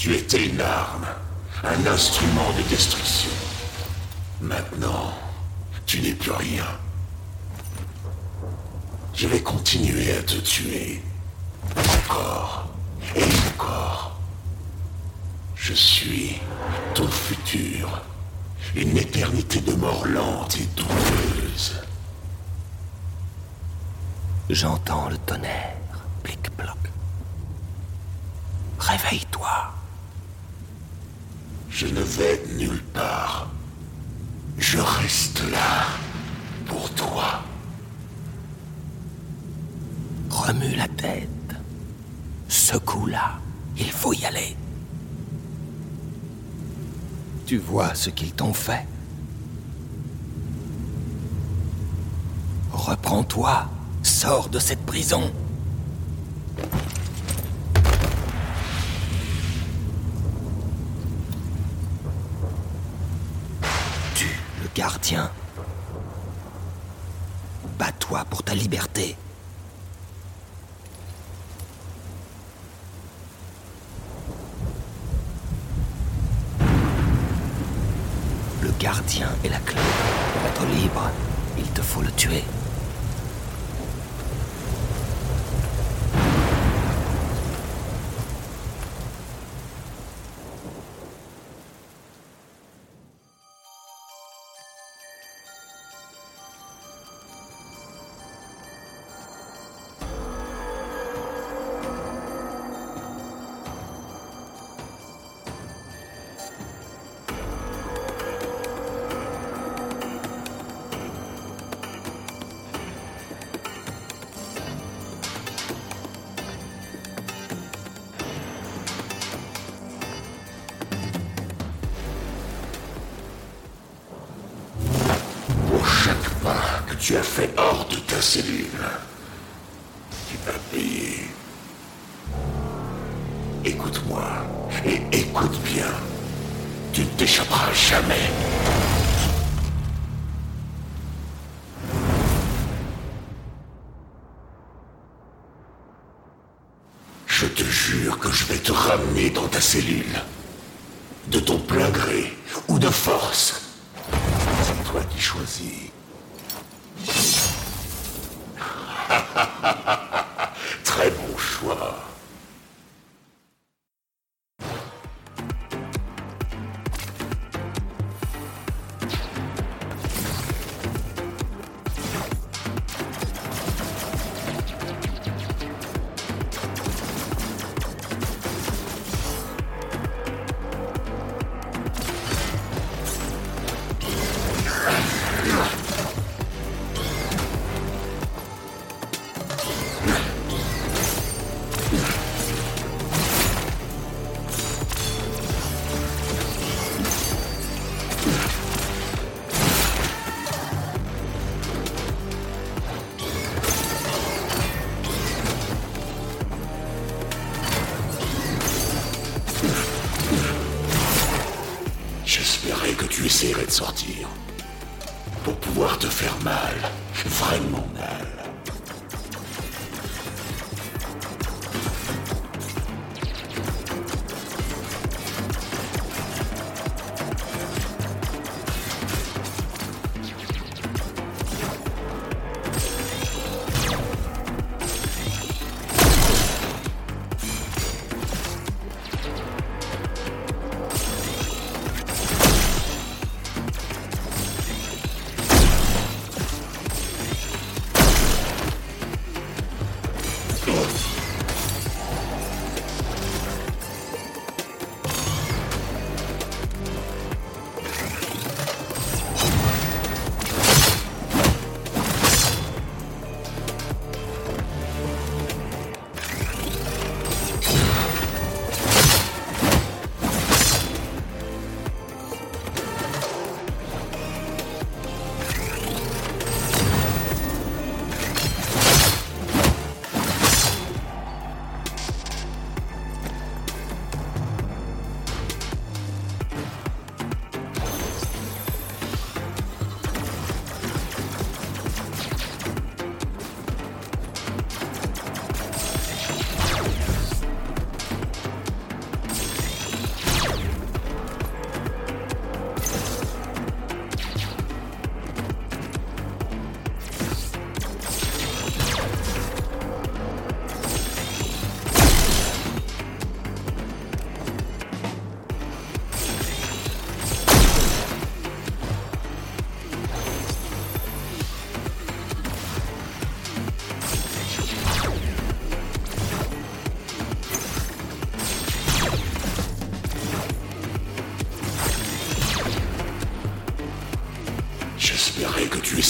Tu étais une arme, un instrument de destruction. Maintenant, tu n'es plus rien. Je vais continuer à te tuer. Encore et encore. Je suis ton futur. Une éternité de mort lente et douloureuse. J'entends le tonnerre, plic-ploc. Réveille-toi. Je ne vais nulle part. Je reste là pour toi. Remue la tête. Secoue-la. Il faut y aller. Tu vois ce qu'ils t'ont fait. Reprends-toi. Sors de cette prison. Tue le gardien. Bats-toi pour ta liberté. Le gardien est la clé. Pour être libre, il te faut le tuer. Tu as fait hors de ta cellule, tu vas payer. Écoute-moi et écoute bien. Tu ne t'échapperas jamais. Je te jure que je vais te ramener dans ta cellule. De ton plein gré ou de force. C'est toi qui choisis. ha ha ha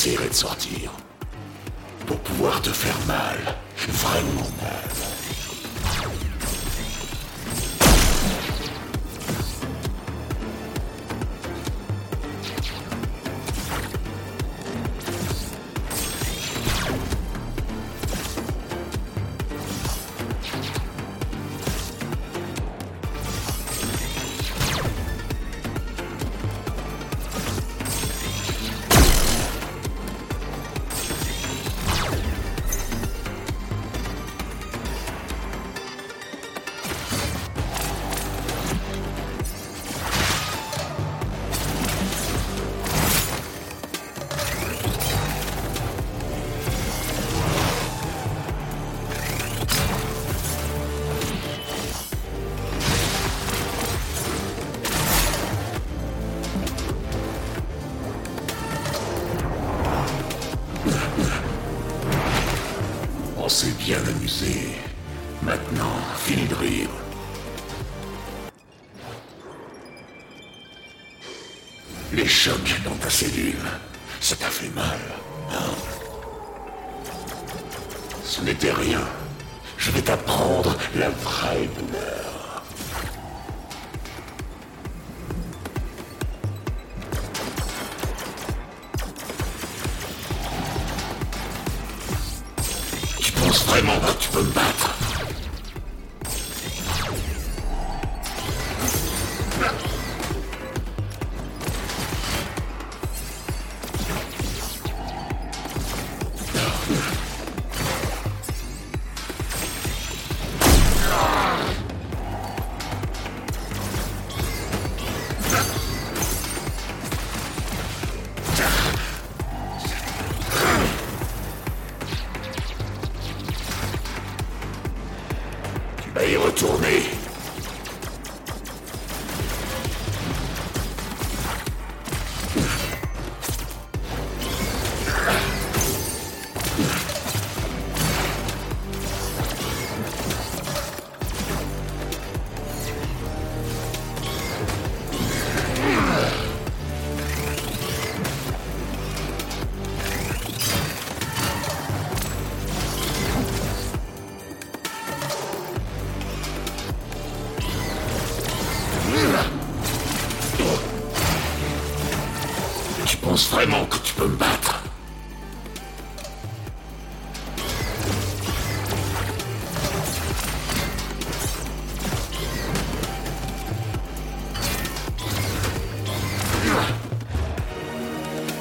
essaierais de sortir. Pour pouvoir te faire mal. Vraiment mal. S'est bien amusé. Maintenant, fini de rire. Les chocs dans ta cellule, ça t'a fait mal, hein? Ce n'était rien. Je vais t'apprendre la vraie douleur. Vraiment tu peux me battre y retourner. Penses vraiment que tu peux me battre.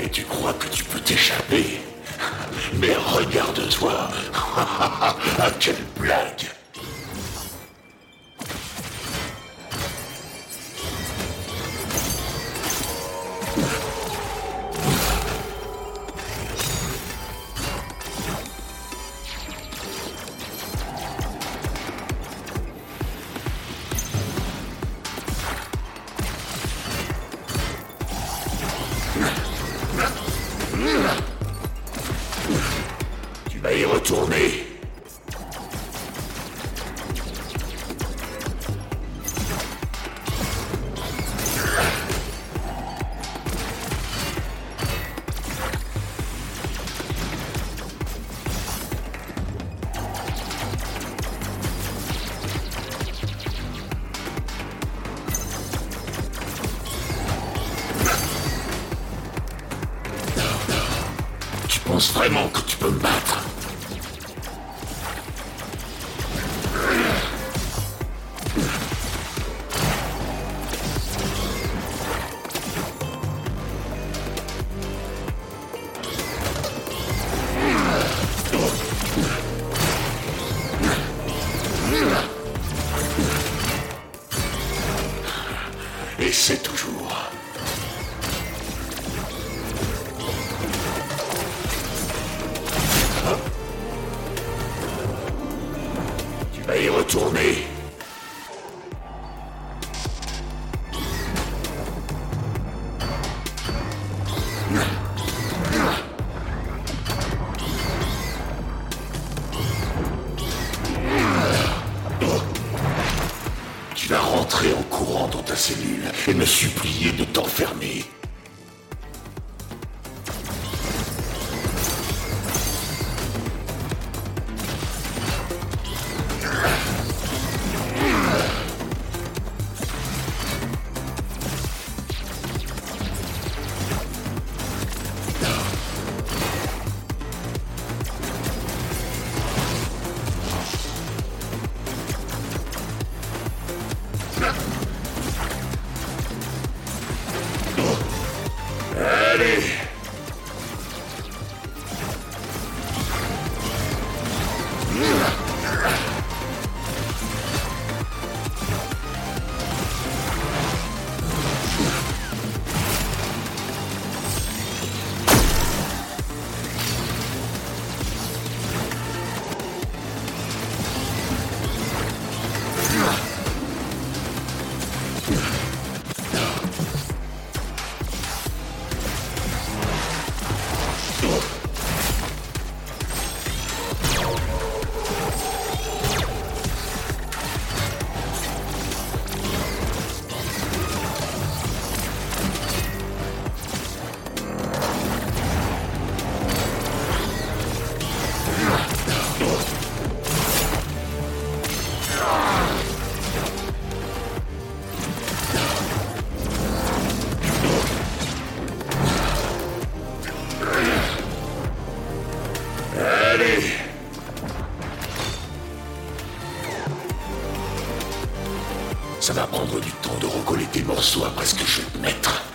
Et tu crois que tu peux t'échapper? Mais regarde-toi. Ah, Quelle blague Vraiment que tu peux me battre et me supplier de t'enfermer. Ça va prendre du temps de recoller tes morceaux après ce que je vais te mettre.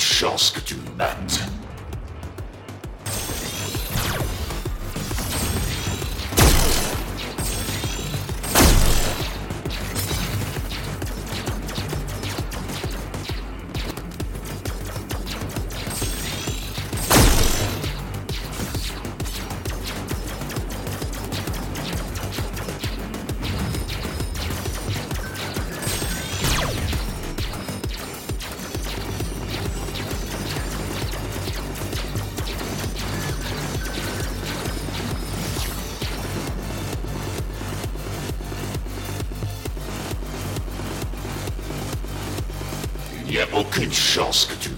Chance que tu me. Aucune chance que tu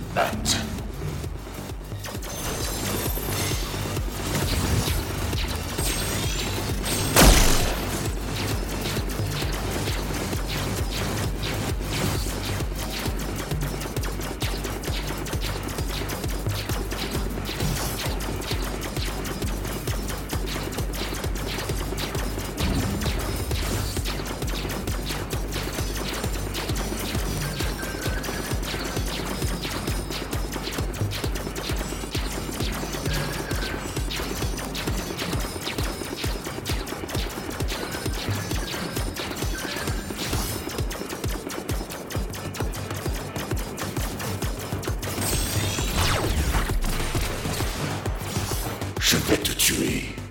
Je vais te tuer.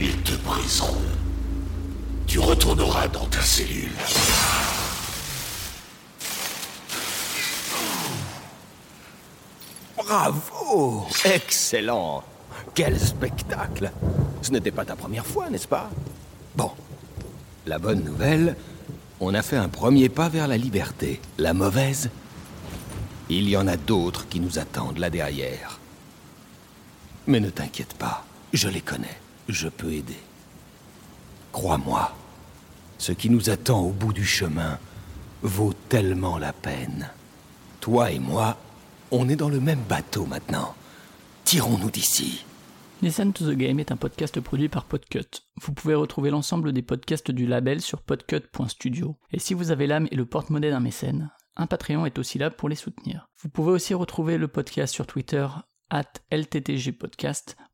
Ils te briseront. Tu retourneras dans ta cellule. Bravo Excellent Quel spectacle Ce n'était pas ta première fois, n'est-ce pas? Bon. La bonne nouvelle, on a fait un premier pas vers la liberté. La mauvaise? Il y en a d'autres qui nous attendent là derrière. Mais ne t'inquiète pas, je les connais, je peux aider. Crois-moi, ce qui nous attend au bout du chemin vaut tellement la peine. Toi et moi, on est dans le même bateau maintenant. Tirons-nous d'ici. Listen to the Game est un podcast produit par Podcut. Vous pouvez retrouver l'ensemble des podcasts du label sur podcut.studio. Et si vous avez l'âme et le porte-monnaie d'un mécène, un Patreon est aussi là pour les soutenir. Vous pouvez aussi retrouver le podcast sur Twitter, at LTTG Podcast,